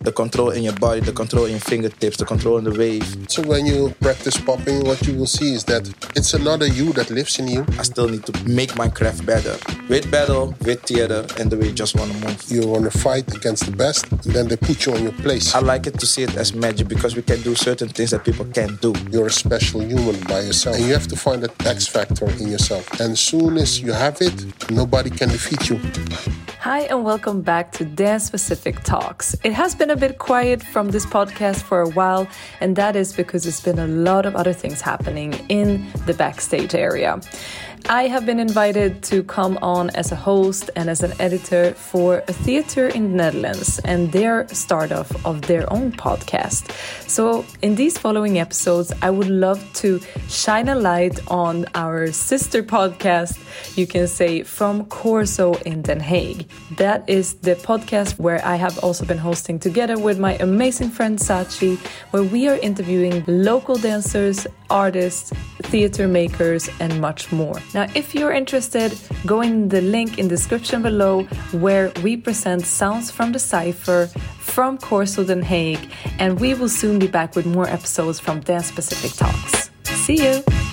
the control in your body, the control in your fingertips, the control in the wave. So when you practice popping, what you will see is that it's another you that lives in you. I still need to make my craft better with battle, with theater, and the way you just want to move. You want to fight against the best, and then they put you on your place. I like it to see it as magic because we can do certain things that people can't do. You're a special human by yourself, and you have to find that X factor in yourself. And as soon as you have it, nobody can defeat you. Hi, and welcome back to Dance Specific Talks. It has been a bit quiet from this podcast for a while, and that is because there's been a lot of other things happening in the backstage area. I have been invited to come on as a host and as an editor for a theater in the Netherlands and their start off of their own podcast. So, in these following episodes, I would love to shine a light on our sister podcast, you can say, from Korzo in Den Haag. That is the podcast where I have also been hosting together with my amazing friend Sachi, where we are interviewing local dancers, artists, theater makers, and much more. Now, if you're interested, go in the link in the description below where we present sounds from the cipher from Korzo Den Haag, and we will soon be back with more episodes from Dance Specific Talks. See you!